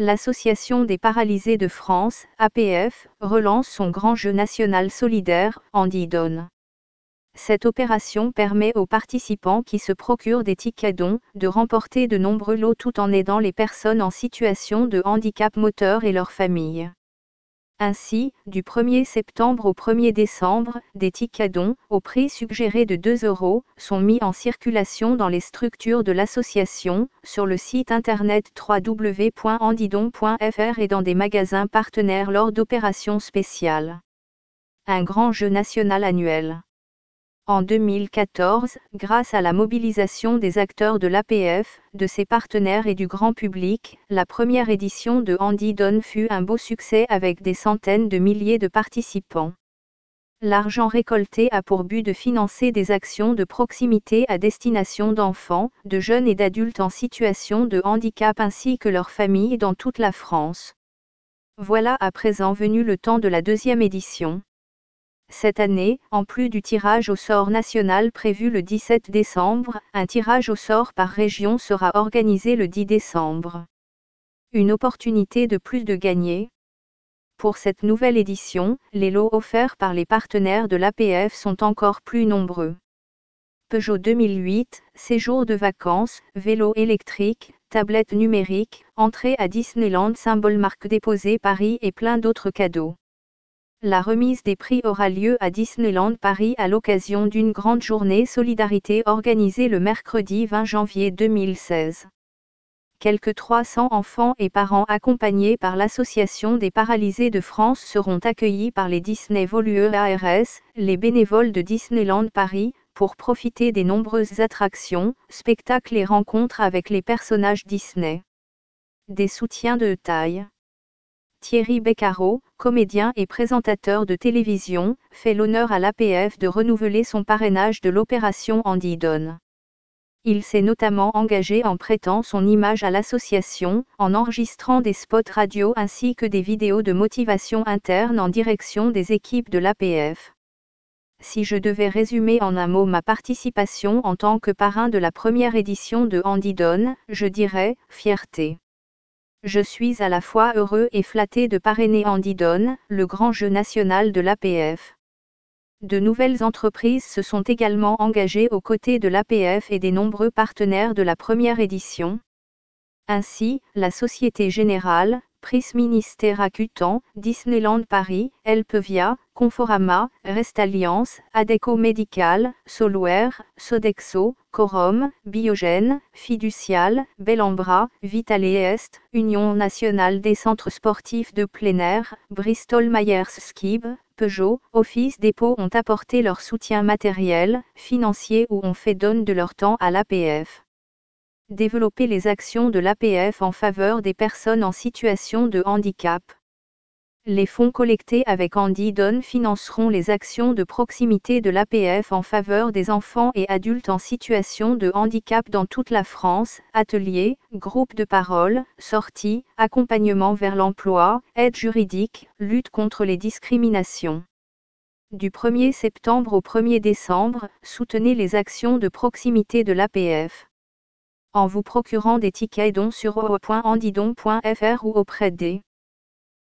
l'Association des paralysés de France, APF, relance son grand jeu national solidaire, Andy Donne. Cette opération permet aux participants qui se procurent des tickets dons de remporter de nombreux lots tout en aidant les personnes en situation de handicap moteur et leurs familles. Ainsi, du 1er septembre au 1er décembre, des tickets dons, au prix suggéré de 2 euros, sont mis en circulation dans les structures de l'association, sur le site internet www.andidon.fr et dans des magasins partenaires lors d'opérations spéciales. Un grand jeu national annuel. En 2014, grâce à la mobilisation des acteurs de l'APF, de ses partenaires et du grand public, la première édition de Andy Don fut un beau succès avec des centaines de milliers de participants. L'argent récolté a pour but de financer des actions de proximité à destination d'enfants, de jeunes et d'adultes en situation de handicap ainsi que leurs familles dans toute la France. Voilà à présent venu le temps de la deuxième édition. Cette année, en plus du tirage au sort national prévu le 17 décembre, un tirage au sort par région sera organisé le 10 décembre. Une opportunité de plus de gagner. Pour cette nouvelle édition, les lots offerts par les partenaires de l'APF sont encore plus nombreux. Peugeot 2008, séjour de vacances, vélo électrique, tablette numérique, entrée à Disneyland symbole marque déposée Paris et plein d'autres cadeaux. La remise des prix aura lieu à Disneyland Paris à l'occasion d'une grande journée solidarité organisée le mercredi 20 janvier 2016. Quelques 300 enfants et parents accompagnés par l'Association des paralysés de France seront accueillis par les Disney Volueux ARS, les bénévoles de Disneyland Paris, pour profiter des nombreuses attractions, spectacles et rencontres avec les personnages Disney. Des soutiens de taille. Thierry Beccaro, comédien et présentateur de télévision, fait l'honneur à l'APF de renouveler son parrainage de l'opération Andy Donne. Il s'est notamment engagé en prêtant son image à l'association, en enregistrant des spots radio ainsi que des vidéos de motivation interne en direction des équipes de l'APF. Si je devais résumer en un mot ma participation en tant que parrain de la première édition de Andy Donne, je dirais fierté. Je suis à la fois heureux et flatté de parrainer Andy Donne, le grand jeu national de l'APF. De nouvelles entreprises se sont également engagées aux côtés de l'APF et des nombreux partenaires de la première édition. Ainsi, la Société Générale, Pris Ministère Acutan, Disneyland Paris, Elpevia, Conforama, Rest Alliance, Adeco Medical, Solware, Sodexo, Corom, Biogène, Fiducial, Bellambra, Vitale Est, Union nationale des centres sportifs de plein air, Bristol Myers Skib, Peugeot, Office Dépôt ont apporté leur soutien matériel, financier ou ont fait don de leur temps à l'APF développer les actions de l'APF en faveur des personnes en situation de handicap. Les fonds collectés avec Andy Don financeront les actions de proximité de l'APF en faveur des enfants et adultes en situation de handicap dans toute la France, ateliers, groupes de parole, sorties, accompagnement vers l'emploi, aide juridique, lutte contre les discriminations. Du 1er septembre au 1er décembre, soutenez les actions de proximité de l'APF en vous procurant des tickets dons sur o.andidon.fr ou auprès des